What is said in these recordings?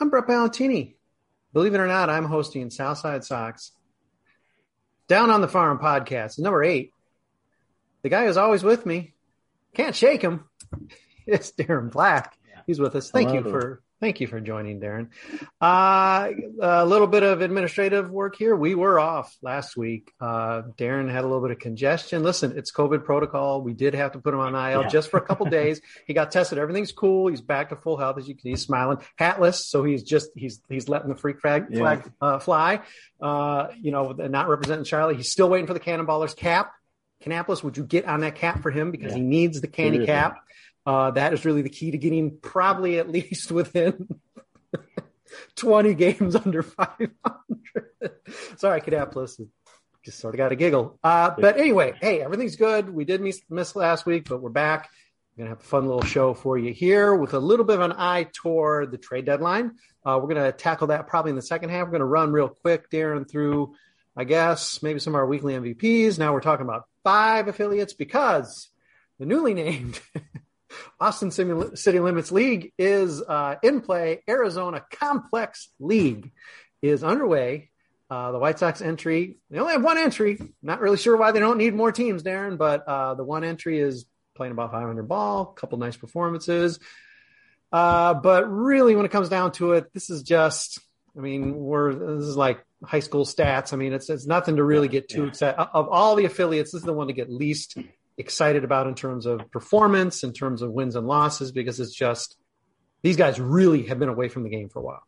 I'm Brett Ballantini. Believe it or not, I'm hosting Southside Sox Down on the Farm podcast, number eight. The guy who's always with me, can't shake him. It's Darren Black. He's with us. Thank you for thank you for joining, Darren. Uh, a little bit of administrative work here. We were off last week. Uh, Darren had a little bit of congestion. Listen, it's COVID protocol. We did have to put him on IL Yeah. just for a couple days. He got tested. Everything's cool. He's back to full health as you can. He's smiling, hatless. So he's just he's he's letting the freak flag, Yeah. flag uh, fly. Uh, you know, not representing Charlie. He's still waiting for the Cannonballers cap. Kannapolis, would you get on that cap for him because Yeah. he needs the candy cap? Uh, that is really the key to getting probably at least within 20 games under 500. Sorry, Kannapolis. Just sort of got a giggle. Uh, but anyway, hey, everything's good. We did miss, miss last week, but we're back. We're going to have a fun little show for you here with a little bit of an eye toward the trade deadline. Uh, we're going to tackle that probably in the second half. We're going to run real quick, Darren, through, I guess, maybe some of our weekly MVPs. Now we're talking about five affiliates because the newly named Austin City Limits League is uh, in play. Arizona Complex League is underway. Uh, the White Sox entry, they only have one entry. Not really sure why they don't need more teams, Darren, but uh, the one entry is playing about 500 ball, a couple nice performances. Uh, but really, when it comes down to it, this is just, I mean, we're, this is like high school stats. I mean, it's, it's nothing to really get too excited. Of all the affiliates, this is the one to get least excited about in terms of performance, in terms of wins and losses, because it's just, these guys really have been away from the game for a while.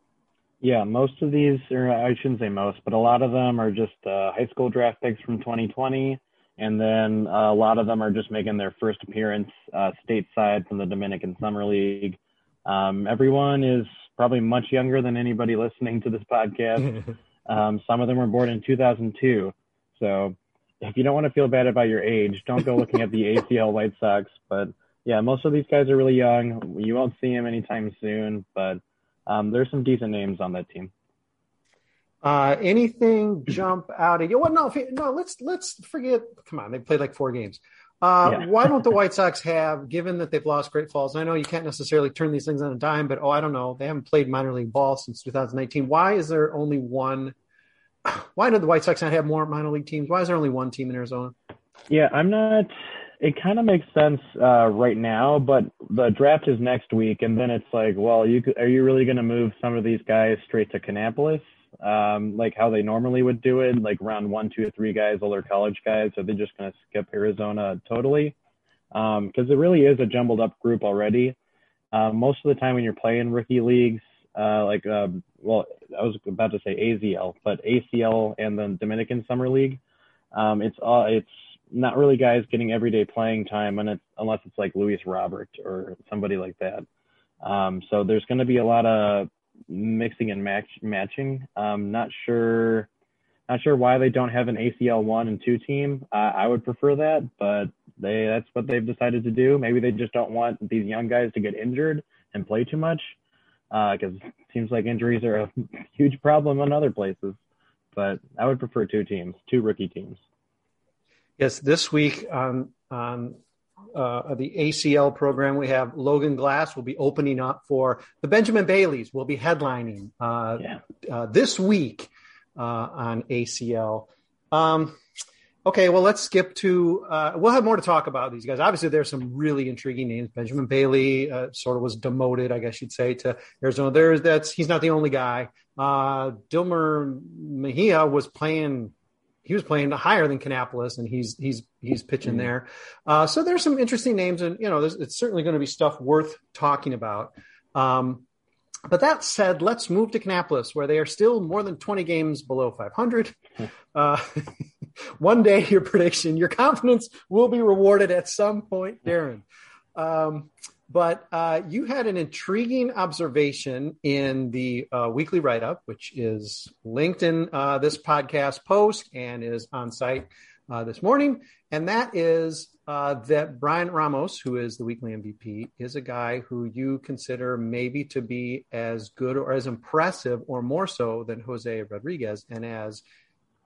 Yeah, most of these, or I shouldn't say most, but a lot of them are just uh, high school draft picks from 2020, and then uh, a lot of them are just making their first appearance uh, stateside from the Dominican Summer League. Um, everyone is probably much younger than anybody listening to this podcast. um, some of them were born in 2002, so if you don't want to feel bad about your age, don't go looking at the ACL White Sox. But yeah, most of these guys are really young. You won't see them anytime soon, but um, there's some decent names on that team. Uh, anything jump out at you? Well, no, no. Let's let's forget. Come on, they played like four games. Uh, Yeah. why don't the White Sox have, given that they've lost Great Falls? I know you can't necessarily turn these things on a dime, but oh, I don't know. They haven't played minor league ball since 2019. Why is there only one? Why did the White Sox not have more minor league teams? Why is there only one team in Arizona? Yeah, I'm not. It kind of makes sense uh, right now, but the draft is next week, and then it's like, well, you are you really going to move some of these guys straight to Kannapolis, um, like how they normally would do it, like round one, two, three guys, all their college guys? Are they just going to skip Arizona totally? because um, it really is a jumbled up group already. Uh, most of the time when you're playing rookie leagues, uh, like um, well, I was about to say AZL, but ACL and the Dominican Summer League, um, it's uh, it's not really guys getting everyday playing time, and it's, unless it's like Luis Robert or somebody like that. Um, so there's going to be a lot of mixing and match matching. Um, not sure, not sure why they don't have an ACL one and two team. Uh, I would prefer that, but they that's what they've decided to do. Maybe they just don't want these young guys to get injured and play too much, because uh, it seems like injuries are a huge problem in other places. But I would prefer two teams, two rookie teams. Yes, this week on on uh, the ACL program, we have Logan Glass will be opening up for the Benjamin Baileys. Will be headlining uh, yeah. uh, this week uh, on ACL. Um, okay, well, let's skip to. Uh, we'll have more to talk about these guys. Obviously, there's some really intriguing names. Benjamin Bailey uh, sort of was demoted, I guess you'd say, to Arizona. There's that's he's not the only guy. Uh, Dilmer Mejia was playing he was playing higher than Kannapolis, and he's he's he's pitching mm-hmm. there. Uh, so there's some interesting names, and you know, it's certainly going to be stuff worth talking about. Um, but that said, let's move to Kannapolis, where they are still more than 20 games below 500. Uh, one day, your prediction, your confidence will be rewarded at some point, Darren. Um, but uh, you had an intriguing observation in the uh, weekly write up, which is linked in uh, this podcast post and is on site uh, this morning. And that is uh, that Bryan Ramos, who is the weekly MVP, is a guy who you consider maybe to be as good or as impressive or more so than Jose Rodriguez. And as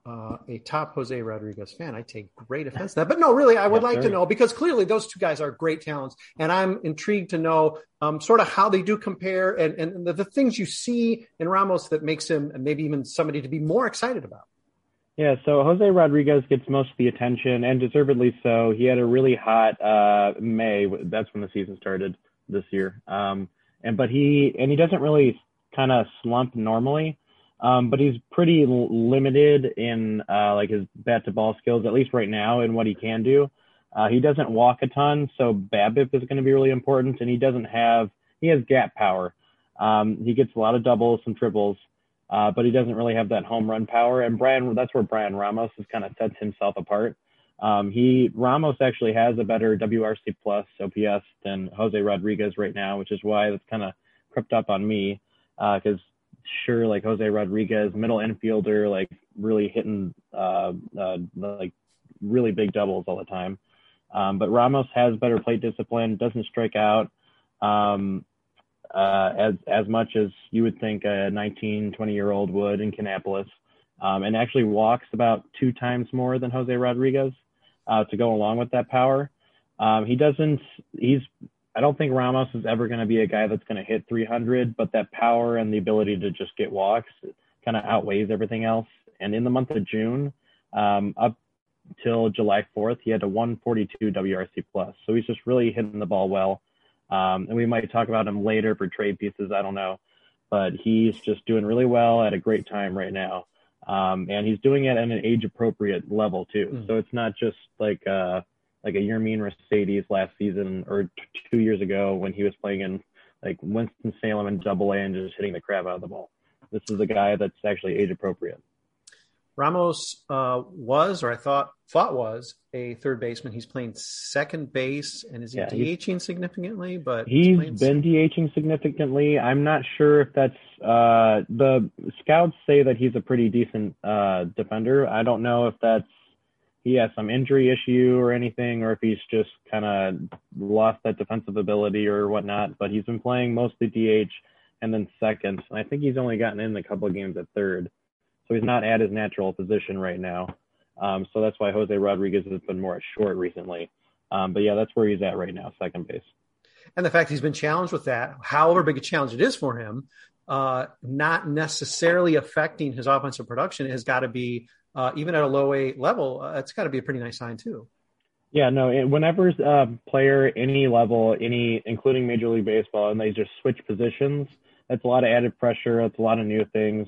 uh, a top Jose Rodriguez fan, I take great offense to that. But no, really, I would like to know because clearly those two guys are great talents, and I'm intrigued to know um, sort of how they do compare and, and the, the, things you see in Ramos that makes him maybe even somebody to be more excited about. Yeah, so Jose Rodriguez gets most of the attention, and deservedly so. He had a really hot uh, May. That's when the season started this year. Um, and but he and he doesn't really kind of slump normally. Um, but he's pretty limited in uh, like his bat to ball skills, at least right now, in what he can do. Uh, he doesn't walk a ton, so BABIP is going to be really important, and he doesn't have he has gap power. Um, he gets a lot of doubles and triples, uh, but he doesn't really have that home run power. And Bryan, that's where Bryan Ramos has kind of sets himself apart. Um, he Ramos actually has a better WRC plus OPS than Jose Rodriguez right now, which is why that's kind of crept up on me because uh, sure like Jose Rodriguez, middle infielder, like really hitting uh, uh, like really big doubles all the time. Um, but Ramos has better plate discipline, doesn't strike out um, uh, as as much as you would think a 19, 20 year old would in Kannapolis, um, and actually walks about two times more than Jose Rodriguez uh, to go along with that power. Um, he doesn't. He's I don't think Ramos is ever going to be a guy that's going to hit 300, but that power and the ability to just get walks kind of outweighs everything else. And in the month of June, um, up till July 4th, he had a 142 WRC plus. So he's just really hitting the ball well. Um, and we might talk about him later for trade pieces. I don't know, but he's just doing really well at a great time right now. Um, and he's doing it at an age appropriate level too. Mm. So it's not just like, uh, like a Yermin Mercedes last season or t- two years ago when he was playing in like Winston Salem and Double A and just hitting the crap out of the ball. This is a guy that's actually age appropriate. Ramos uh, was, or I thought thought was, a third baseman. He's playing second base, and is he yeah, DHing significantly? But he's, been DHing significantly. I'm not sure if that's uh, the scouts say that he's a pretty decent uh, defender. I don't know if that's he has some injury issue or anything, or if he's just kind of lost that defensive ability or whatnot. But he's been playing mostly DH and then second. And I think he's only gotten in a couple of games at third. So he's not at his natural position right now. Um, so that's why Jose Rodriguez has been more at short recently. Um, but yeah, that's where he's at right now, second base. And the fact he's been challenged with that, however big a challenge it is for him, uh, not necessarily affecting his offensive production, has got to be uh, even at a low A level, uh, it's got to be a pretty nice sign too. Yeah, no. Whenever a uh, player, any level, any including Major League Baseball, and they just switch positions, that's a lot of added pressure. That's a lot of new things.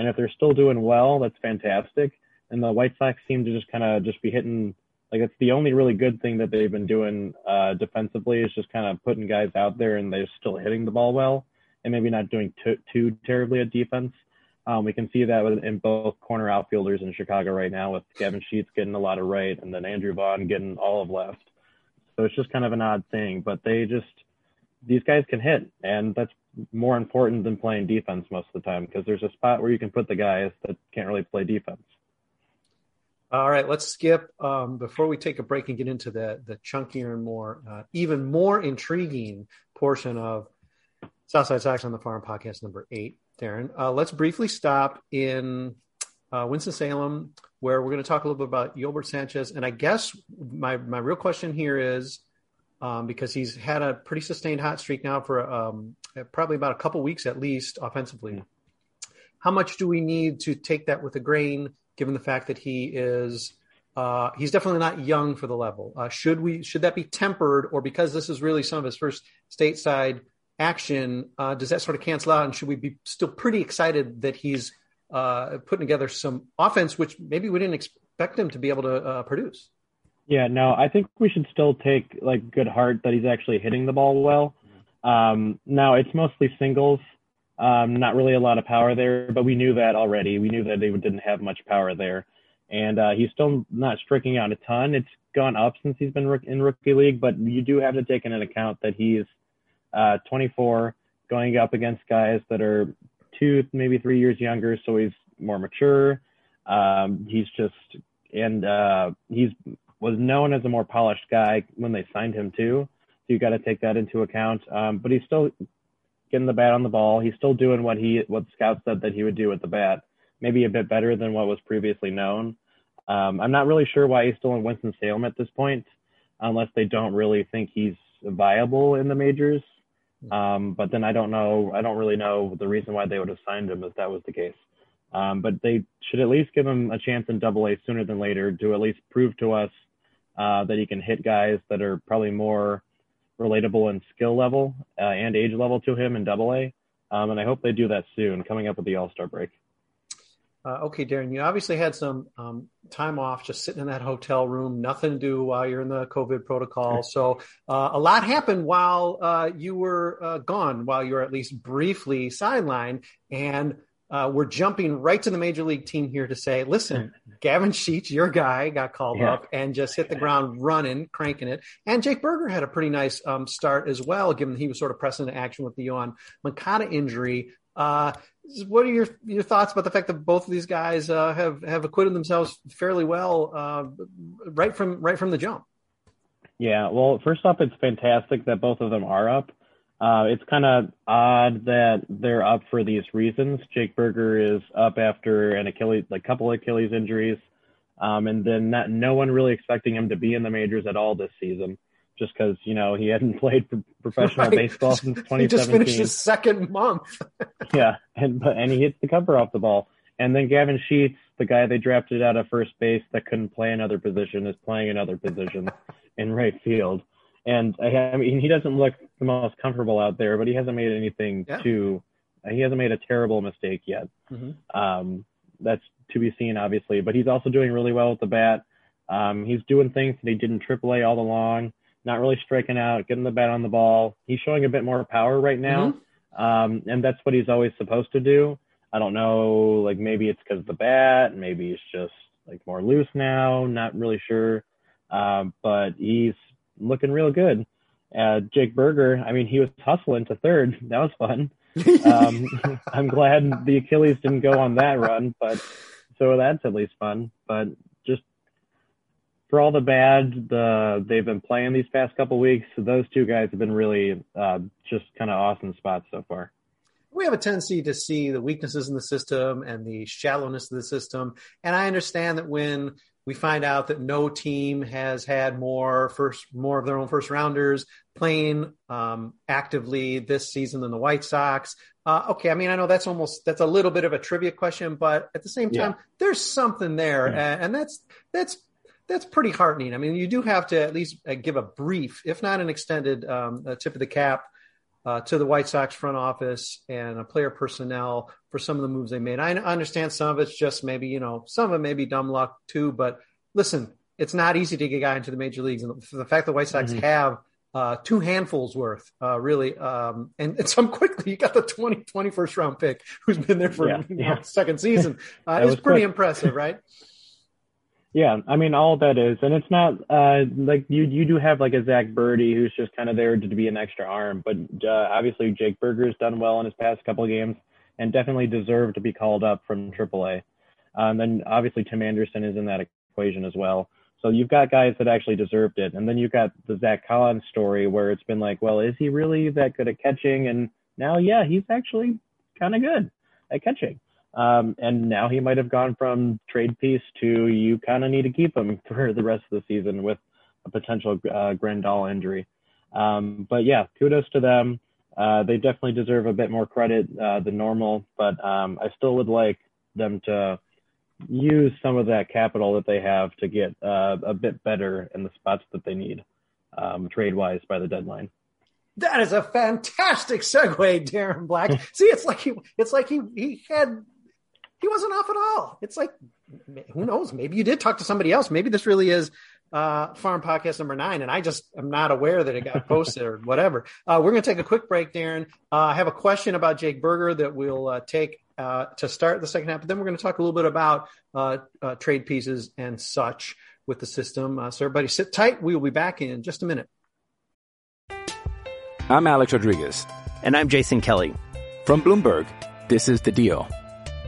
And if they're still doing well, that's fantastic. And the White Sox seem to just kind of just be hitting Like it's the only really good thing that they've been doing uh, defensively is just kind of putting guys out there and they're still hitting the ball well and maybe not doing too, too terribly at defense. Um, we can see that in both corner outfielders in Chicago right now with Gavin Sheets getting a lot of right and then Andrew Vaughn getting all of left. So it's just kind of an odd thing, but they just these guys can hit, and that's more important than playing defense most of the time because there's a spot where you can put the guys that can't really play defense. All right, let's skip um, before we take a break and get into the the chunkier and more uh, even more intriguing portion of Southside Sox on the Farm podcast number eight. Darren, uh, let's briefly stop in uh, Winston Salem, where we're going to talk a little bit about Yolbert Sanchez. And I guess my my real question here is um, because he's had a pretty sustained hot streak now for um, probably about a couple weeks at least offensively. How much do we need to take that with a grain? given the fact that he is uh, he's definitely not young for the level. Uh, should we should that be tempered, or because this is really some of his first stateside action, uh, does that sort of cancel out? And should we be still pretty excited that he's uh, putting together some offense, which maybe we didn't expect him to be able to uh, produce? Yeah, no, I think we should still take like good heart that he's actually hitting the ball well. Um, now it's mostly singles. Um, not really a lot of power there, but we knew that already. We knew that they didn't have much power there. And uh, he's still not striking out a ton. It's gone up since he's been in rookie league, but you do have to take into account that he's uh, 24, going up against guys that are two, maybe three years younger, so he's more mature. Um, he's just and uh, he's was known as a more polished guy when they signed him too. You got to take that into account. Um, but he's still getting the bat on the ball. He's still doing what he what scouts said that he would do with the bat, maybe a bit better than what was previously known. Um, I'm not really sure why he's still in Winston Salem at this point, unless they don't really think he's viable in the majors. Um, but then I don't know. I don't really know the reason why they would have signed him if that was the case. Um, but they should at least give him a chance in Double A sooner than later to at least prove to us uh, that he can hit guys that are probably more relatable in skill level uh, and age level to him in Double A. Um, and I hope they do that soon, coming up with the All Star break. Uh, okay, Darren, you obviously had some um, time off just sitting in that hotel room, nothing to do while you're in the COVID protocol. So uh, a lot happened while uh, you were uh, gone, while you were at least briefly sidelined. And uh, we're jumping right to the major league team here to say, listen, Gavin Sheets, your guy, got called yeah. up and just hit the ground running, cranking it. And Jake Burger had a pretty nice um, start as well, given he was sort of pressing into action with the Yoan Moncada injury. Uh, what are your your thoughts about the fact that both of these guys uh, have have acquitted themselves fairly well uh, right from right from the jump? Yeah, well, first off, it's fantastic that both of them are up. Uh, it's kind of odd that they're up for these reasons. Jake Burger is up after an Achilles, like couple Achilles injuries, um, and then not, no one really expecting him to be in the majors at all this season, just because you know he hadn't played professional right. baseball since 2017. He just finished his second month. yeah, and and he hits the cover off the ball. And then Gavin Sheets, the guy they drafted out of first base that couldn't play another position, is playing another position in right field. And I, I mean, he doesn't look the most comfortable out there, but he hasn't made anything yeah. too. He hasn't made a terrible mistake yet. Mm-hmm. Um, that's to be seen, obviously. But he's also doing really well with the bat. Um, he's doing things that he did in AAA all along. Not really striking out, getting the bat on the ball. He's showing a bit more power right now, mm-hmm. um, and that's what he's always supposed to do. I don't know, like maybe it's because of the bat, maybe he's just like more loose now. Not really sure, um, but he's looking real good. Uh, Jake Burger, I mean, he was hustling to third. That was fun. Um, I'm glad the Achilles didn't go on that run, but so that's at least fun. But just for all the bad the they've been playing these past couple weeks, those two guys have been really uh, just kind of awesome spots so far we have a tendency to see the weaknesses in the system and the shallowness of the system. And I understand that when we find out that no team has had more first more of their own first rounders playing um, actively this season than the White Sox. Uh, okay, I mean I know that's almost that's a little bit of a trivia question, but at the same time, yeah. there's something there, yeah. and, and that's that's that's pretty heartening. I mean, you do have to at least uh, give a brief, if not an extended um, tip of the cap uh, to the White Sox front office and a player personnel for some of the moves they made. I understand some of it's just maybe, you know, some of it may be dumb luck too, but listen, it's not easy to get a guy into the major leagues, and the fact that White Sox Mhm. have uh, two handfuls worth, uh, really, um, and, and some quickly. You got the 20, 21st round pick who's been there for Yeah, you know, yeah. second season. Uh, it's pretty quick. impressive, right? Yeah, I mean all that is, and it's not uh, like you you do have like a Zack Burdi who's just kind of there to be an extra arm, but uh, obviously Jake Burger's done well in his past couple of games and definitely deserved to be called up from AAA. Uh, and then obviously Tim Anderson is in that equation as well. So you've got guys that actually deserved it, and then you've got the Zack Collins story where it's been like, well, is he really that good at catching? And now, yeah, he's actually kind of good at catching. Um, and now he might have gone from trade piece to you kind of need to keep him for the rest of the season with a potential uh, Grandal injury. Um, but yeah, kudos to them. Uh, they definitely deserve a bit more credit uh, than normal, but um, I still would like them to use some of that capital that they have to get uh, a bit better in the spots that they need um, trade wise by the deadline. That is a fantastic segue, Darren Black. See, it's like he, it's like he, he had, he wasn't off at all. It's like, who knows? Maybe you did talk to somebody else. Maybe this really is uh, Farm Podcast number nine, and I just am not aware that it got posted or whatever. Uh, we're going to take a quick break, Darren. Uh, I have a question about Jake Burger that we'll uh, take uh, to start the second half, but then we're going to talk a little bit about uh, uh, trade pieces and such with the system. Uh, so everybody sit tight. We will be back in just a minute. I'm Alex Rodriguez. And I'm Jason Kelly. From Bloomberg, this is The Deal.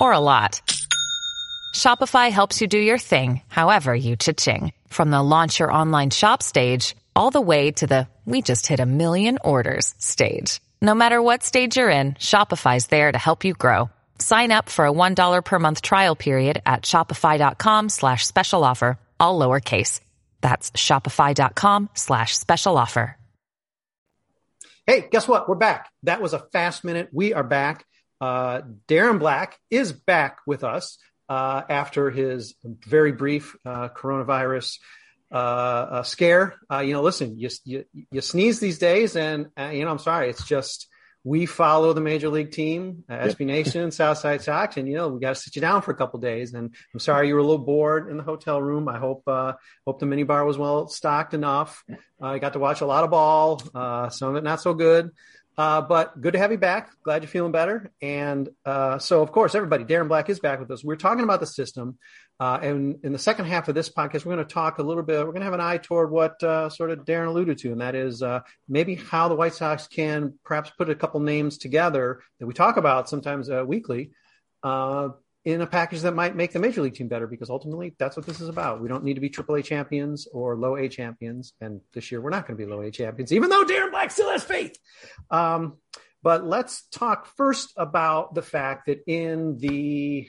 or a lot, Shopify helps you do your thing, however you cha-ching. From the launch your online shop stage, all the way to the we just hit a million orders stage. No matter what stage you're in, Shopify's there to help you grow. Sign up for a $1 per month trial period at shopify.com slash special offer, all lowercase. That's shopify.com slash special offer. Hey, guess what? We're back. That was a fast minute. We are back. Uh, Darren Black is back with us uh, after his very brief uh, coronavirus uh, uh, scare. Uh, you know, listen, you, you you sneeze these days, and uh, you know, I'm sorry. It's just we follow the major league team, uh, SB Nation, Southside Sox, and you know, we got to sit you down for a couple days. And I'm sorry you were a little bored in the hotel room. I hope uh, hope the minibar was well stocked enough. Uh, I got to watch a lot of ball, uh, some of it not so good. Uh, but good to have you back. Glad you're feeling better. And uh, so, of course, everybody, Darren Black is back with us. We're talking about the system. Uh, and in the second half of this podcast, we're going to talk a little bit. We're going to have an eye toward what uh, sort of Darren alluded to, and that is uh, maybe how the White Sox can perhaps put a couple names together that we talk about sometimes uh, weekly uh, in a package that might make the major league team better because ultimately that's what this is about. We don't need to be AAA champions or low A champions. And this year we're not going to be low A champions, even though Darren Black still has faith. Um, but let's talk first about the fact that in the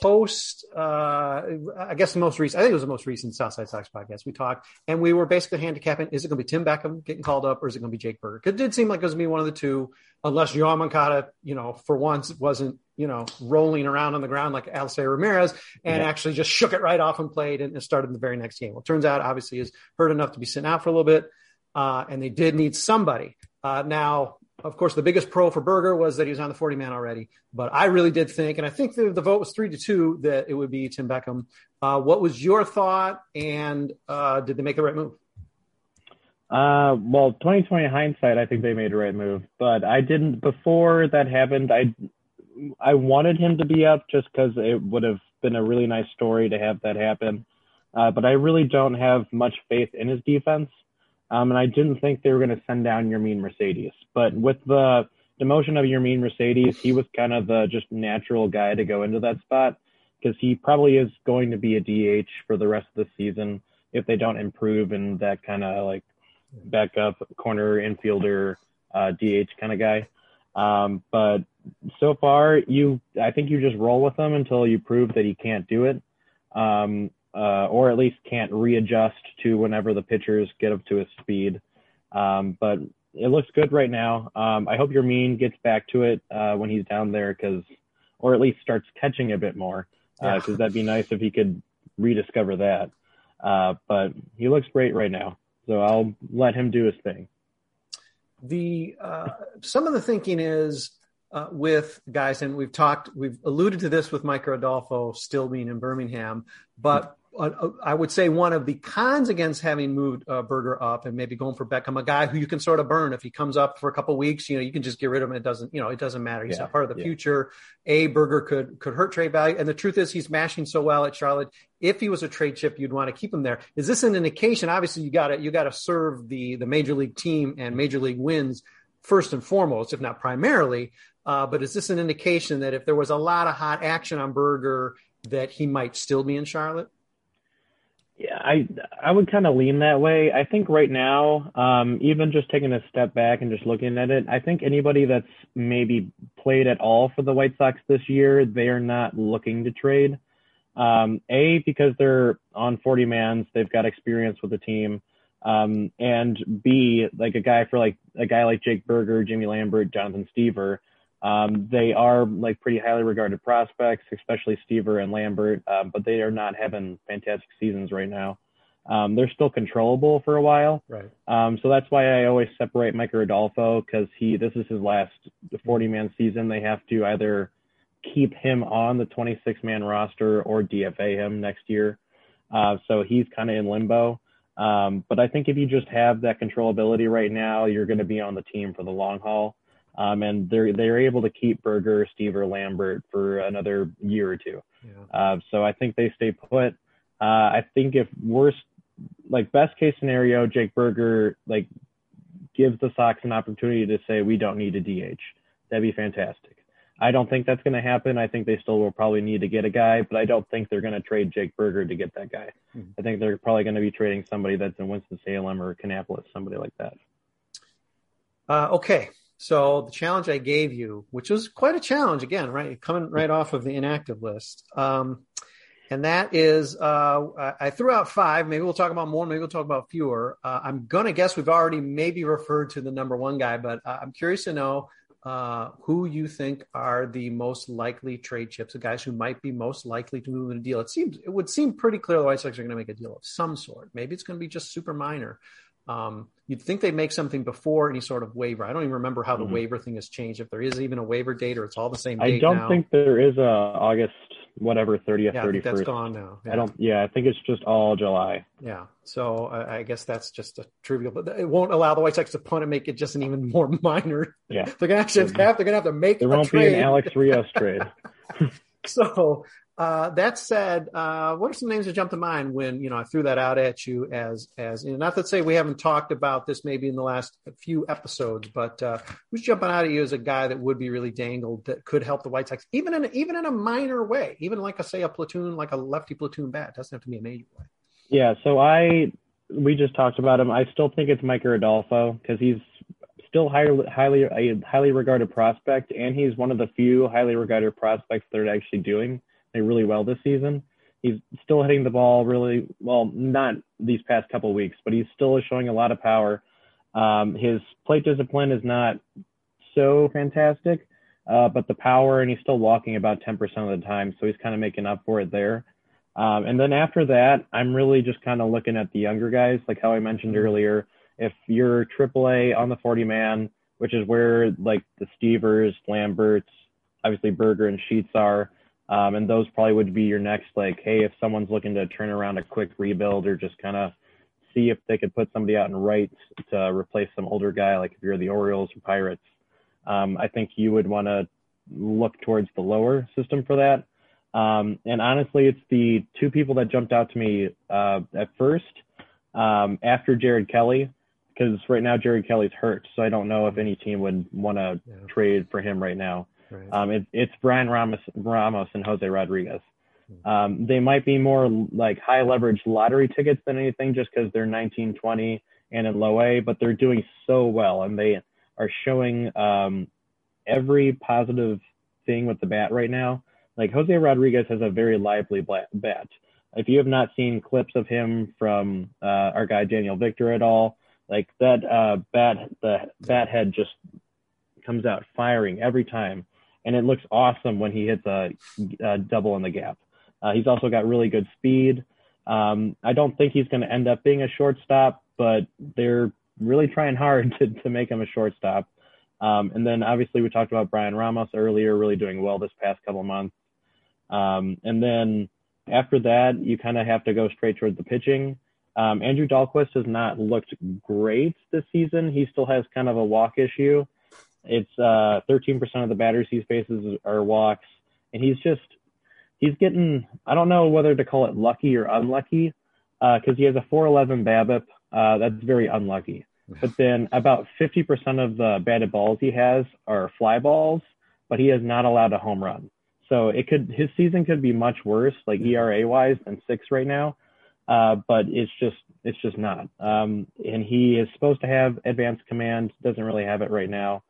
post, uh, I guess the most recent, I think it was the most recent Southside Sox podcast. We talked and we were basically handicapping is it going to be Tim Beckham getting called up or is it going to be Jake Burger? It did seem like it was going to be one of the two, unless Yoan Moncada, you know, for once wasn't, you know, rolling around on the ground like Alistair Ramirez and Yeah. actually just shook it right off and played and, and started the very next game. Well, it turns out obviously is hurt enough to be sent out for a little bit. Uh, and they did need somebody. Uh, now, of course, the biggest pro for Burger was that he was on the 40 man already. But I really did think, and I think the, the vote was three to two, that it would be Tim Beckham. Uh, what was your thought? And uh, did they make the right move? Uh, well, 2020 hindsight, I think they made the right move, but I didn't before that happened. I I wanted him to be up just because it would have been a really nice story to have that happen. Uh, but I really don't have much faith in his defense. Um, and I didn't think they were going to send down Yermin Mercedes. But with the demotion of Yermin Mercedes, he was kind of the just natural guy to go into that spot because he probably is going to be a DH for the rest of the season if they don't improve in that kind of like backup corner infielder uh, DH kind of guy. Um, but so far, you I think you just roll with him until you prove that he can't do it. Um, uh, or at least can't readjust to whenever the pitchers get up to his speed. Um, but it looks good right now. Um, I hope Yermin gets back to it uh, when he's down there, because, or at least starts catching a bit more, because uh, Yeah. that'd be nice if he could rediscover that. Uh, but he looks great right now, so I'll let him do his thing. the uh, some of the thinking is uh, with guys, and we've talked, we've alluded to this with Micker Adolfo still being in Birmingham, but uh, I would say one of the cons against having moved uh, Burger up and maybe going for Beckham, a guy who you can sort of burn if he comes up for a couple weeks, you know, you can just get rid of him. It doesn't, you know, it doesn't matter. He's Yeah, not part of the yeah. future. A Burger could could hurt trade value, and the truth is he's mashing so well at Charlotte. If he was a trade chip, you'd want to keep him there. Is this an indication? Obviously, you got to you got to serve the the major league team and major league wins first and foremost, if not primarily. Uh, but is this an indication that if there was a lot of hot action on Burger, that he might still be in Charlotte? Yeah, I I would kind of lean that way. I think right now, um, even just taking a step back and just looking at it, I think anybody that's maybe played at all for the White Sox this year, they are not looking to trade. Um, a because they're on 40 mans, they've got experience with the team, um, and B like a guy for like a guy like Jake Burger, Jimmy Lambert, Jonathan Stever. Um, they are like pretty highly regarded prospects, especially Stever and Lambert, um, but they are not having fantastic seasons right now. Um, they're still controllable for a while. Right. Um, so that's why I always separate Micker Adolfo because he this is his last 40 man season. They have to either keep him on the 26 man roster or DFA him next year. Uh, so he's kind of in limbo. Um, but I think if you just have that controllability right now, you're going to be on the team for the long haul. Um, and they're they're able to keep Burger, Stever, or Lambert for another year or two. Uh, so I think they stay put. Uh, I think if worst, like best case scenario, Jake Burger like gives the Sox an opportunity to say we don't need a DH. That'd be fantastic. I don't think that's going to happen. I think they still will probably need to get a guy, but I don't think they're going to trade Jake Burger to get that guy. Mhm. I think they're probably going to be trading somebody that's in Winston Salem or Kannapolis, somebody like that. Uh, okay. So the challenge I gave you, which was quite a challenge, again, right, coming right off of the inactive list, um, and that is, uh, I threw out five. Maybe we'll talk about more. Maybe we'll talk about fewer. Uh, I'm gonna guess we've already maybe referred to the number one guy, but uh, I'm curious to know uh, who you think are the most likely trade chips, the guys who might be most likely to move in a deal. It seems it would seem pretty clear the White Sox are going to make a deal of some sort. Maybe it's going to be just super minor. Um, you'd think they'd make something before any sort of waiver. I don't even remember how the Mhm. waiver thing has changed. If there is even a waiver date, or it's all the same I don't now. think there is a August whatever 30th, Yeah, I think 31st. that's gone now. I don't. Yeah, I think it's just all July. Yeah. So I, I guess that's just a trivial, but it won't allow the White Sox to punt and make it just an even more minor. Yeah. They're gonna actually have, they're gonna have to make There won't be an Alex Rios trade. So uh, that said, uh, what are some names that jump to mind when you know I threw that out at you as as you know, not to say we haven't talked about this maybe in the last few episodes, but uh, who's jumping out at you as a guy that would be really dangled that could help the White Sox even in even in a minor way, even like a say a platoon like a lefty platoon bat doesn't have to be an a major way. Yeah, so I we just talked about him. I still think it's Micker Adolfo because he's still highly highly a highly regarded prospect, and he's one of the few highly regarded prospects that are actually doing really well this season. He's still hitting the ball really well, not these past couple weeks, but he's still showing a lot of power. Um, his plate discipline is not so fantastic, uh, but the power, and he's still walking about 10% of the time, so he's kind of making up for it there. Um, and then after that, I'm really just kind of looking at the younger guys, like how I mentioned earlier. If you're AAA on the 40 man, which is where like the Stevers, Lamberts, obviously Burger and Sheets are, um, and those probably would be your next like, hey, if someone's looking to turn around a quick rebuild or just kind of see if they could put somebody out in right to replace some older guy, like if you're the Orioles or Pirates, um, I think you would want to look towards the lower system for that. Um, and honestly, it's the two people that jumped out to me uh, at first um, after Jared Kelley, because right now Jared Kelley's hurt, so I don't know if any team would want to Yeah. trade for him right now. Right. Um, it, it's Bryan Ramos, Ramos and Jose Rodriguez. Um, they might be more like high leverage lottery tickets than anything, just because they're 19, 20 and in low A, but they're doing so well and they are showing um, every positive thing with the bat right now. Like Jose Rodriguez has a very lively bat. if you have not seen clips of him from uh, our guy Daniel Victor at all, like that uh, bat, the bat head just comes out firing every time, and it looks awesome when he hits a, a double in the gap. Uh, he's also got really good speed. Um, I don't think he's going to end up being a shortstop, but they're really trying hard to, to make him a shortstop. Um, and then obviously we talked about Bryan Ramos earlier, really doing well this past couple months. Um, and then after that, you kind of have to go straight toward the pitching. Um, Andrew Dalquist has not looked great this season. He still has kind of a walk issue. It's uh, 13% of the batters he faces are walks, and he's just he's getting I don't know whether to call it lucky or unlucky because uh, he has a 411 BABIP. Uh, that's very unlucky. But then about 50% of the batted balls he has are fly balls, but he has not allowed a home run. So it could his season could be much worse, like ERA wise, than six right now. Uh, but it's just it's just not. Um, and he is supposed to have advanced command, doesn't really have it right now.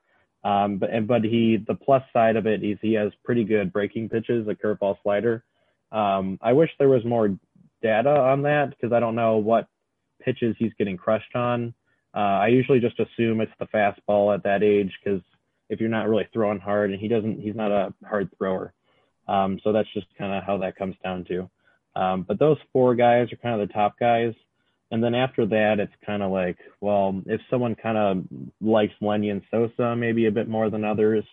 Um, but but he the plus side of it is he has pretty good breaking pitches, a curveball slider. Um, I wish there was more data on that because I don't know what pitches he's getting crushed on. Uh, I usually just assume it's the fastball at that age because if you're not really throwing hard, and he doesn't, he's not a hard thrower. Um, so that's just kind of how that comes down to. Um, but those four guys are kind of the top guys. And then after that, it's kind of like, well, if someone kind of likes Lenyn Sosa maybe a bit more than others,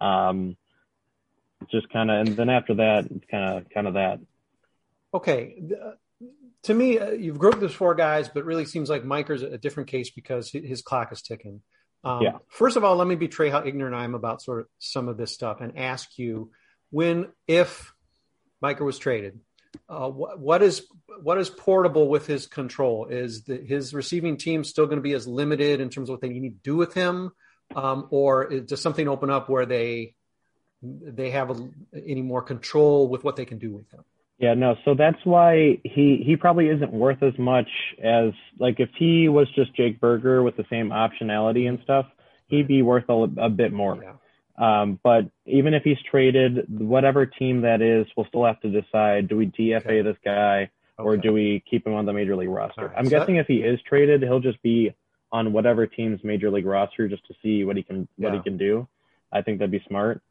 um, just kind of, and then after that, it's kind of kind of that. Okay, to me, uh, you've grouped those four guys, but really seems like Micker's a different case because his clock is ticking. Um, yeah. First of all, let me betray how ignorant I am about sort of some of this stuff and ask you when, if Micker was traded, uh, what, what is what is portable with his control? Is the, his receiving team still going to be as limited in terms of what they need to do with him, um, or does something open up where they they have a, any more control with what they can do with him? Yeah, no. So that's why he he probably isn't worth as much as like if he was just Jake Burger with the same optionality and stuff, he'd be worth a, a bit more. Yeah. Um, but even if he's traded, whatever team that is, we'll still have to decide: do we DFA okay. this guy or okay. do we keep him on the major league roster? Right, I'm so guessing that... if he is traded, he'll just be on whatever team's major league roster just to see what he can what he can do. I think that'd be smart.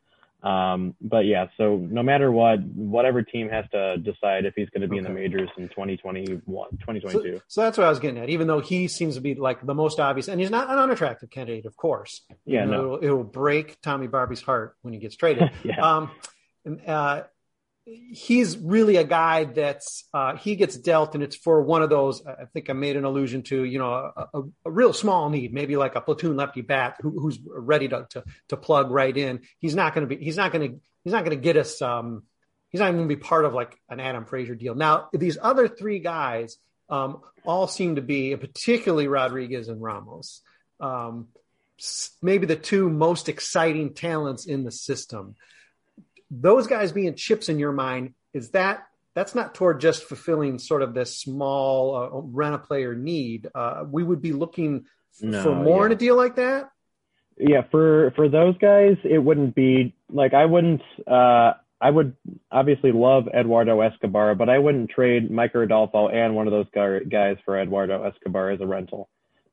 Um, but yeah, so no matter what, whatever team has to decide if he's going to be okay. in the majors in 2021, 2022. So, so, that's what I was getting at. Even though he seems to be like the most obvious, and he's not an unattractive candidate, of course. Yeah, you know, no, it will, break Tommy Barbie's heart when he gets traded. yeah. Um, uh, he's really a guy that's uh, he gets dealt, and it's for one of those. I think I made an allusion to, you know, a, a, a real small need, maybe like a platoon lefty bat who, who's ready to, to, to plug right in. He's not going to be. He's not going to. He's not going to get us. Um, he's not going to be part of like an Adam Frazier deal. Now these other three guys um, all seem to be, particularly Rodriguez and Ramos. Um, maybe the two most exciting talents in the system those guys being chips in your mind is that that's not toward just fulfilling sort of this small uh, rent a player need. Uh, we would be looking no, for more yeah. in a deal like that. Yeah, for for those guys, it wouldn't be like I wouldn't. Uh, I would obviously love Eduardo Escobar, but I wouldn't trade Micker Adolfo and one of those guys for Eduardo Escobar as a rental.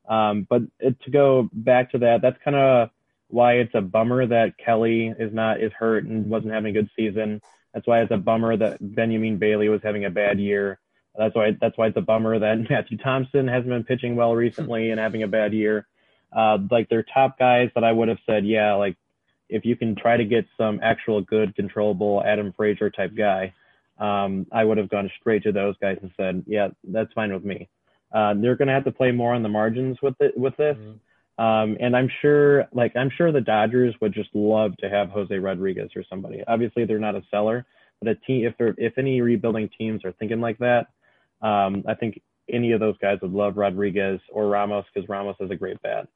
Um, but it, to go back to that, that's kind of why it's a bummer that Kelley is not is hurt and wasn't having a good season. That's why it's a bummer that Benjamin Bailey was having a bad year. That's why that's why it's a bummer that Matthew Thompson hasn't been pitching well recently and having a bad year. Uh, like they're top guys that I would have said, yeah, like if you can try to get some actual good controllable Adam Frazier type guy, um, I would have gone straight to those guys and said, yeah, that's fine with me. Uh, they're going to have to play more on the margins with it with this. Mm-hmm. Um, and I'm sure, like, I'm sure the Dodgers would just love to have Jose Rodriguez or somebody. Obviously, they're not a seller, but a team, if they're, if any rebuilding teams are thinking like that, um, I think any of those guys would love Rodriguez or Ramos because Ramos is a great bat.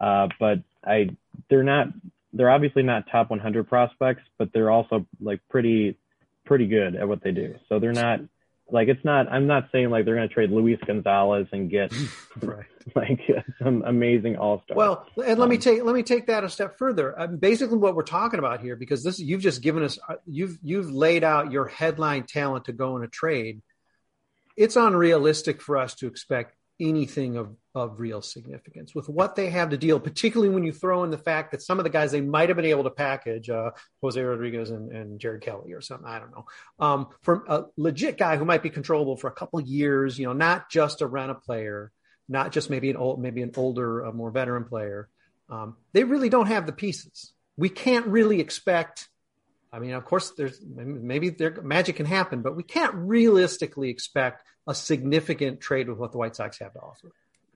Uh, but I, they're not, they're obviously not top 100 prospects, but they're also like pretty, pretty good at what they do. So they're not like it's not. I'm not saying like they're going to trade Luis Gonzalez and get right. like some amazing all star. Well, and let um, me take let me take that a step further. Um, basically, what we're talking about here, because this you've just given us uh, you've you've laid out your headline talent to go in a trade. it's unrealistic for us to expect anything of, of real significance with what they have to deal, particularly when you throw in the fact that some of the guys they might have been able to package, uh, Jose Rodriguez and, and, Jared Kelley or something, I don't know, um, from a legit guy who might be controllable for a couple years, you know, not just a rent a player, not just maybe an old, maybe an older, more veteran player. Um, they really don't have the pieces. We can't really expect. I mean, of course, there's maybe there, magic can happen, but we can't realistically expect a significant trade with what the White Sox have to offer.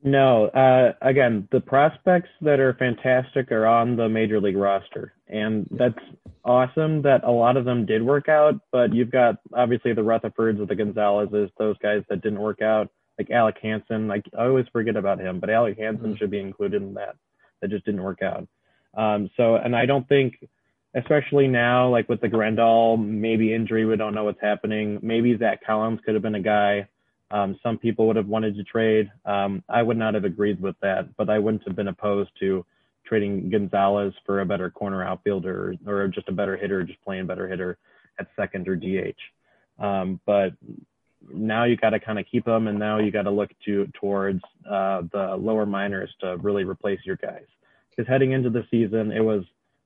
No, uh, again, the prospects that are fantastic are on the major league roster, and that's awesome that a lot of them did work out. But you've got obviously the Rutherfords or the Gonzalez's, those guys that didn't work out, like Alec Hansen. Like I always forget about him, but Alec Hansen mm-hmm. should be included in that. That just didn't work out. Um, so, and I don't think, especially now, like with the Grandal, maybe injury, we don't know what's happening. Maybe Zack Collins could have been a guy um, some people would have wanted to trade. Um, I would not have agreed with that, but I wouldn't have been opposed to trading Gonzalez for a better corner outfielder or, or just a better hitter, just playing better hitter at second or DH. Um, but now you got to kind of keep them, and now you got to look to towards uh, the lower minors to really replace your guys. Because heading into the season, it was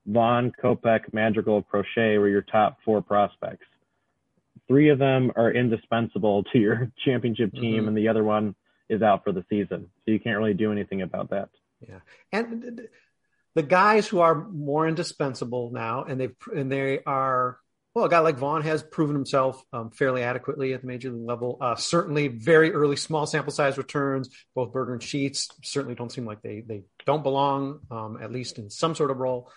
Vaughn, Kopech, Madrigal, Crochet were your top four prospects three of them are indispensable to your championship team, mm-hmm. and the other one is out for the season. So you can't really do anything about that. Yeah, and the guys who are more indispensable now, and they and they are well, a guy like Vaughn has proven himself um, fairly adequately at the major league level. Uh, certainly, very early, small sample size returns. Both Burger and Sheets certainly don't seem like they they don't belong, um, at least in some sort of role.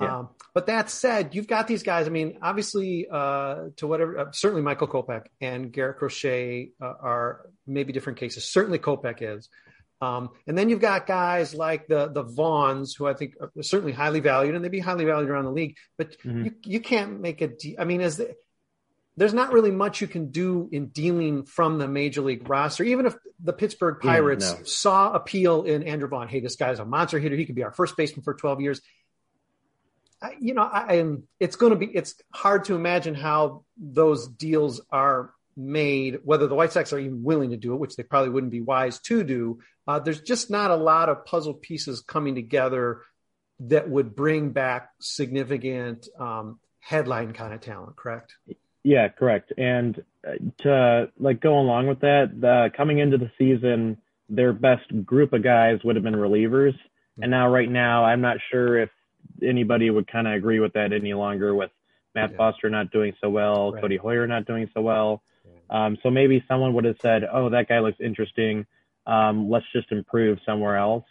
Yeah. Um, but that said, you've got these guys. I mean, obviously, uh, to whatever, uh, certainly Michael Kopech and Garrett Crochet uh, are maybe different cases. Certainly Kopech is. Um, and then you've got guys like the the Vaughns, who I think are certainly highly valued, and they'd be highly valued around the league. But mm-hmm. you, you can't make a. De- I mean, as the, there's not really much you can do in dealing from the major league roster. Even if the Pittsburgh Pirates yeah, no. saw appeal in Andrew Vaughn, hey, this guy's a monster hitter. He could be our first baseman for 12 years you know, I am. It's going to be. It's hard to imagine how those deals are made. Whether the White Sox are even willing to do it, which they probably wouldn't be wise to do. Uh, there's just not a lot of puzzle pieces coming together that would bring back significant um, headline kind of talent. Correct? Yeah, correct. And uh, to like go along with that, the, coming into the season, their best group of guys would have been relievers. And now, right now, I'm not sure if anybody would kind of agree with that any longer with Matt yeah. Foster not doing so well, right. Codi Heuer not doing so well. Um, so maybe someone would have said, "Oh, that guy looks interesting. Um, let's just improve somewhere else."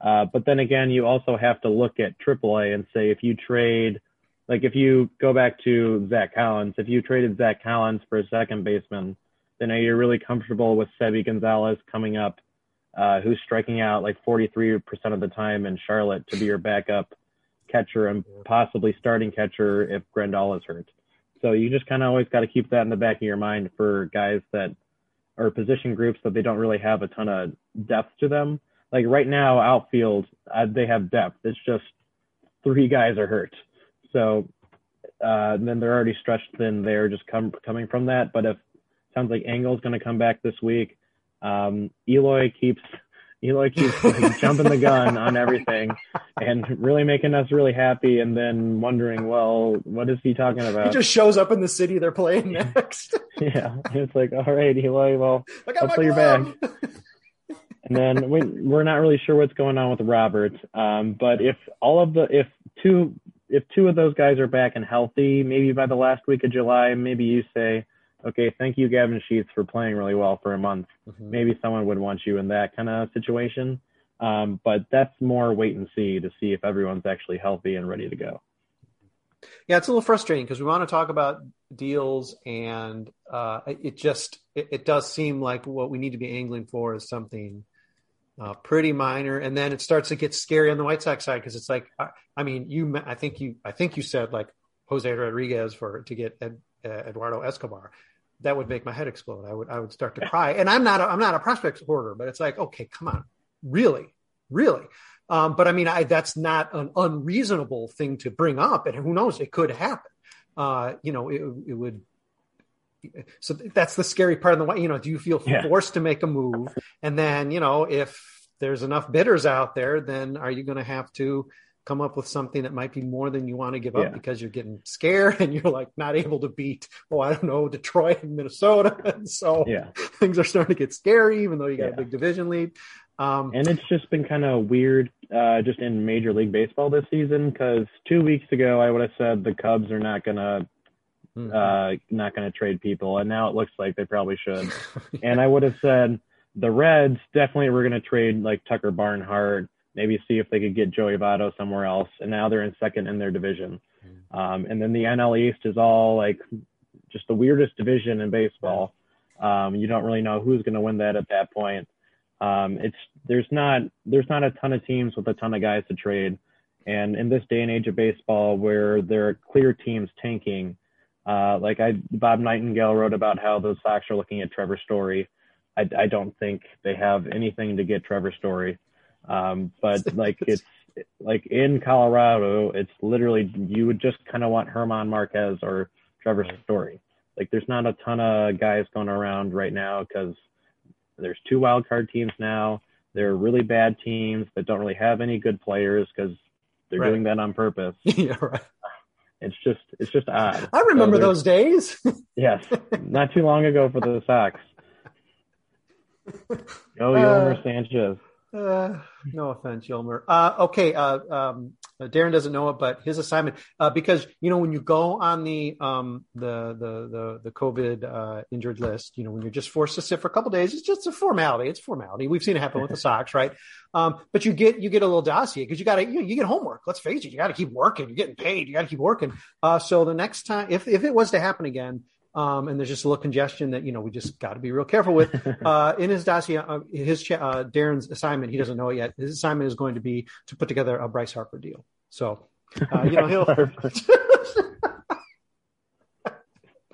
Uh, but then again, you also have to look at AAA and say if you trade, like if you go back to Zack Collins, if you traded Zack Collins for a second baseman, then are you're really comfortable with Sebi Gonzalez coming up, uh, who's striking out like 43% of the time in Charlotte to be your backup catcher and possibly starting catcher if Grandal is hurt. So you just kind of always got to keep that in the back of your mind for guys that are position groups that they don't really have a ton of depth to them. Like right now, outfield, uh, they have depth. It's just three guys are hurt. So uh, then they're already stretched thin there just come, coming from that. But if sounds like Engel's going to come back this week, um, Eloy keeps – Eloy keeps like, jumping the gun on everything and really making us really happy and then wondering, well, what is he talking about? He just shows up in the city they're playing next. yeah. It's like, all right, Eloy, well, hopefully you're back. and then we, we're not really sure what's going on with Robert. Um, but if all of the, if two, if two of those guys are back and healthy, maybe by the last week of July, maybe you say, okay, thank you, Gavin Sheets, for playing really well for a month. Mm-hmm. Maybe someone would want you in that kind of situation. Um, but that's more wait and see to see if everyone's actually healthy and ready to go. Yeah, it's a little frustrating because we want to talk about deals, and uh, it just it, it, does seem like what we need to be angling for is something uh, pretty minor, and then it starts to get scary on the White Sox side because it's like, I, I, mean, you, I think you, I think you said like Jose Rodriguez for to get Ed, uh, Eduardo Escobar that would make my head explode. I would I would start to cry. And I'm not a, I'm not a prospect hoarder, but it's like, okay, come on, really, really. Um, but I mean, I, that's not an unreasonable thing to bring up, and who knows, it could happen. Uh, you know, it, it would so that's the scary part of the way. you know do you feel Yeah. forced to make a move and then you know if there's enough bidders out there then are you going to have to come up with something that might be more than you want to give up Yeah. because you're getting scared and you're like not able to beat oh i don't know detroit and minnesota and so Yeah. things are starting to get scary even though you got a big division lead um And it's just been kind of weird, uh, just in Major League Baseball this season. Because two weeks ago, I would have said the Cubs are not gonna, mhm. uh, not gonna trade people, and now it looks like they probably should. and I would have said the Reds definitely were gonna trade like Tucker Barnhart, maybe see if they could get Joey Votto somewhere else, and now they're in second in their division. Um, and then the NL East is all like just the weirdest division in baseball. Um, you don't really know who's going to win that at that point. Um, it's there's not there's not a ton of teams with a ton of guys to trade, and in this day and age of baseball, where there are clear teams tanking, uh, like I Bob Nightingale wrote about how the Sox are looking at Trevor Story. I, I don't think they have anything to get Trevor Story, um, but like it's like in Colorado, it's literally you would just kind of want Herman Marquez or Trevor Story. Like there's not a ton of guys going around right now because there's two wild card teams now. They're really bad teams that don't really have any good players because they're Right. doing that on purpose. yeah right It's just it's just odd. i remember So those days Yes, not too long ago for the Sox. Go Uh, Sanchez. Uh, no offense, Yolmer. Uh, okay, uh, Darren doesn't know it, but his assignment uh, because you know when you go on the um, the the the the COVID uh, injured list, you know when you're just forced to sit for a couple days, it's just a formality. It's formality. We've seen it happen with the Sox, right? Um, but you get you get a little dossier because you got to you, know, you get homework. Let's face it, you got to keep working. You're getting paid. You got to keep working. Uh, so the next time, if if it was to happen again. Um, and there's just a little congestion that you know we just got to be real careful with. Uh, in his dossier, uh, his uh, Darren's assignment, he doesn't know it yet. His assignment is going to be to put together a Bryce Harper deal. So, uh, you know, he'll.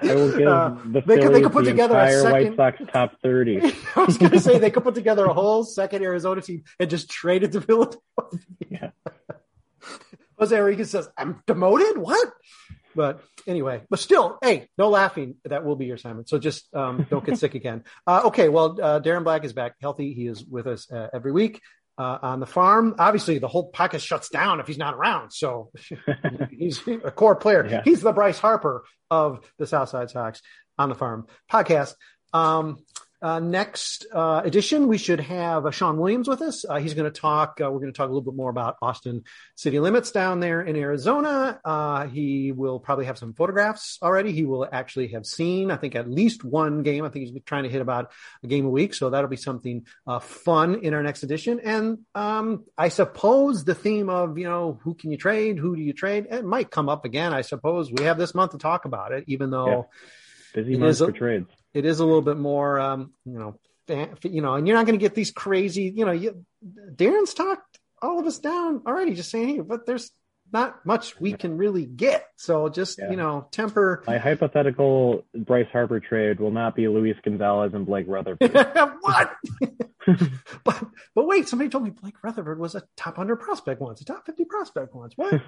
I will give Uh, the they could- they could put the together a second- White Sox top thirty. I was going to say they could put together a whole second Arizona team and just trade it to Philadelphia. Yeah. Jose Enriquez says, "I'm demoted. What?" But anyway, but still, hey, no laughing. That will be your assignment. So just um, don't get sick again. Uh, okay, well, uh, Darren Black is back healthy. He is with us uh, every week uh, on the farm. Obviously, the whole podcast shuts down if he's not around. So he's a core player. Yeah. He's the Bryce Harper of the Southside Sox on the farm podcast. Um, uh, next uh, edition, we should have uh, Sean Williams with us. Uh, he's going to talk. Uh, we're going to talk a little bit more about Austin city limits down there in Arizona. Uh, he will probably have some photographs already. He will actually have seen, I think, at least one game. I think he's trying to hit about a game a week. So that'll be something uh, fun in our next edition. And um, I suppose the theme of, you know, who can you trade? Who do you trade? It might come up again. I suppose we have this month to talk about it, even though Busy month for trades. It is a little bit more, um, you know, fan- you know, and you're not going to get these crazy, you know, you, Darren's talked all of us down already, just saying, hey, but there's not much we can really get. So just, Yeah. you know, temper. My hypothetical Bryce Harper trade will not be Luis Gonzalez and Blake Rutherford. what? but but wait, somebody told me Blake Rutherford was a top hundred prospect once, a top fifty prospect once. What?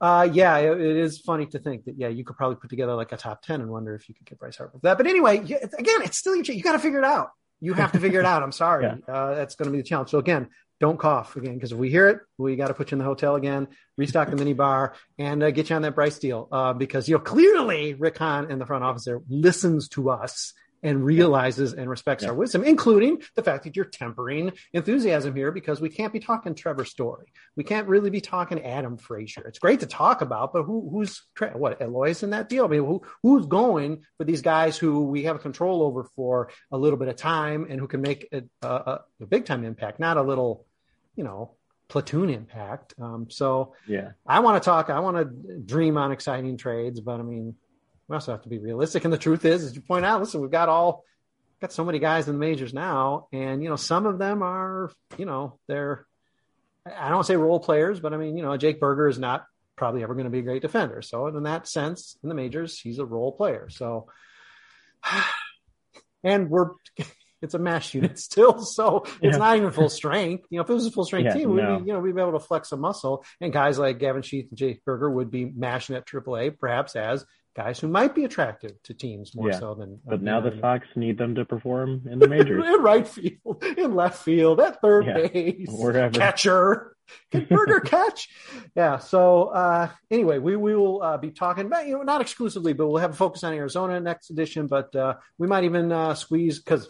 Uh, yeah, it, it is funny to think that yeah, you could probably put together like a top ten and wonder if you could get Bryce Harper for that. But anyway, yeah, again, it's still your you got to figure it out. You have to figure it out. I'm sorry, uh, that's going to be the challenge. So again. Don't cough again because if we hear it, we got to put you in the hotel again, restock the mini bar, and uh, get you on that Bryce deal. Uh, because you know clearly Rick Hahn in the front office there listens to us and realizes and respects our wisdom, including the fact that you're tempering enthusiasm here because we can't be talking Trevor Story. We can't really be talking Adam Frazier. It's great to talk about, but who, who's what Eloy's in that deal? I mean, who, who's going for these guys who we have control over for a little bit of time and who can make a, a, a big time impact, not a little, you know, platoon impact. Um, so Yeah. I want to talk. I want to dream on exciting trades, but I mean, we also have to be realistic. And the truth is, as you point out, listen, we've got all got so many guys in the majors now, and you know, some of them are, you know, they're I don't say role players, but I mean, you know, Jake Burger is not probably ever going to be a great defender. So in that sense, in the majors, he's a role player. So, and we're it's a mash unit still, so it's Yeah. not even full strength. You know, if it was a full strength Yeah, team, we'd no. be, you know, we'd be able to flex a muscle, and guys like Gavin Sheets and Jake Burger would be mashing at AAA, perhaps as guys who might be attractive to teams more Yeah. so than. But now the Sox need them to perform in the majors. in right field, in left field, at third Yeah, base, wherever. catcher. Can Burger catch? Yeah. So uh, anyway, we, we will uh, be talking about you know not exclusively, but we'll have a focus on Arizona next edition. But uh, we might even uh, squeeze because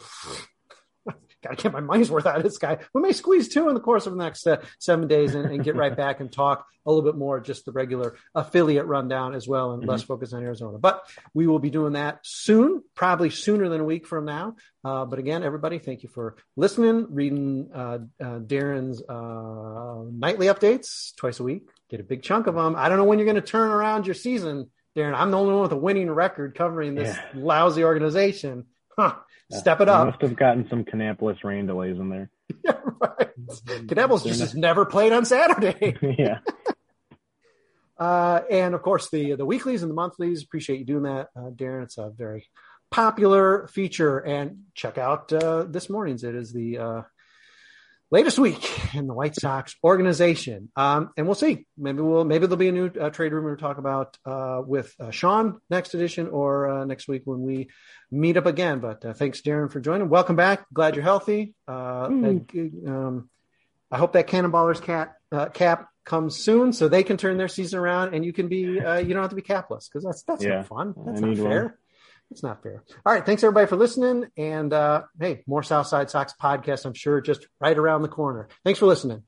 got to get my money's worth out of this guy. We may squeeze two in the course of the next uh, seven days and, and get right back and talk a little bit more just the regular affiliate rundown as well, and less focus on Arizona. But we will be doing that soon, probably sooner than a week from now. Uh, but again, everybody, thank you for listening, reading uh, uh, Darren's uh, nightly updates twice a week. Get a big chunk of them. I don't know when you're going to turn around your season, Darren. I'm the only one with a winning record covering this Yeah. lousy organization. Huh. Step it up. Must have gotten some Kannapolis rain delays in there. yeah, Canables just has never played on Saturday. yeah. Uh, and of course, the the weeklies and the monthlies. Appreciate you doing that, uh, Darren. It's a very popular feature. And check out uh, this morning's. It is the uh, latest week in the White Sox organization. Um, and we'll see. Maybe we'll maybe there'll be a new uh, trade rumor to talk about uh, with uh, Sean next edition or uh, next week when we meet up again. But uh, thanks, Darren, for joining. Welcome back. Glad you're healthy. Uh, and, um, I hope that Cannonballers cat uh, cap comes soon so they can turn their season around and you can be uh, you don't have to be capless because that's that's Yeah, not fun. That's I not fair. one. It's not fair. All right, thanks everybody for listening. And uh, hey, more Southside Sox podcast, I'm sure, just right around the corner. Thanks for listening.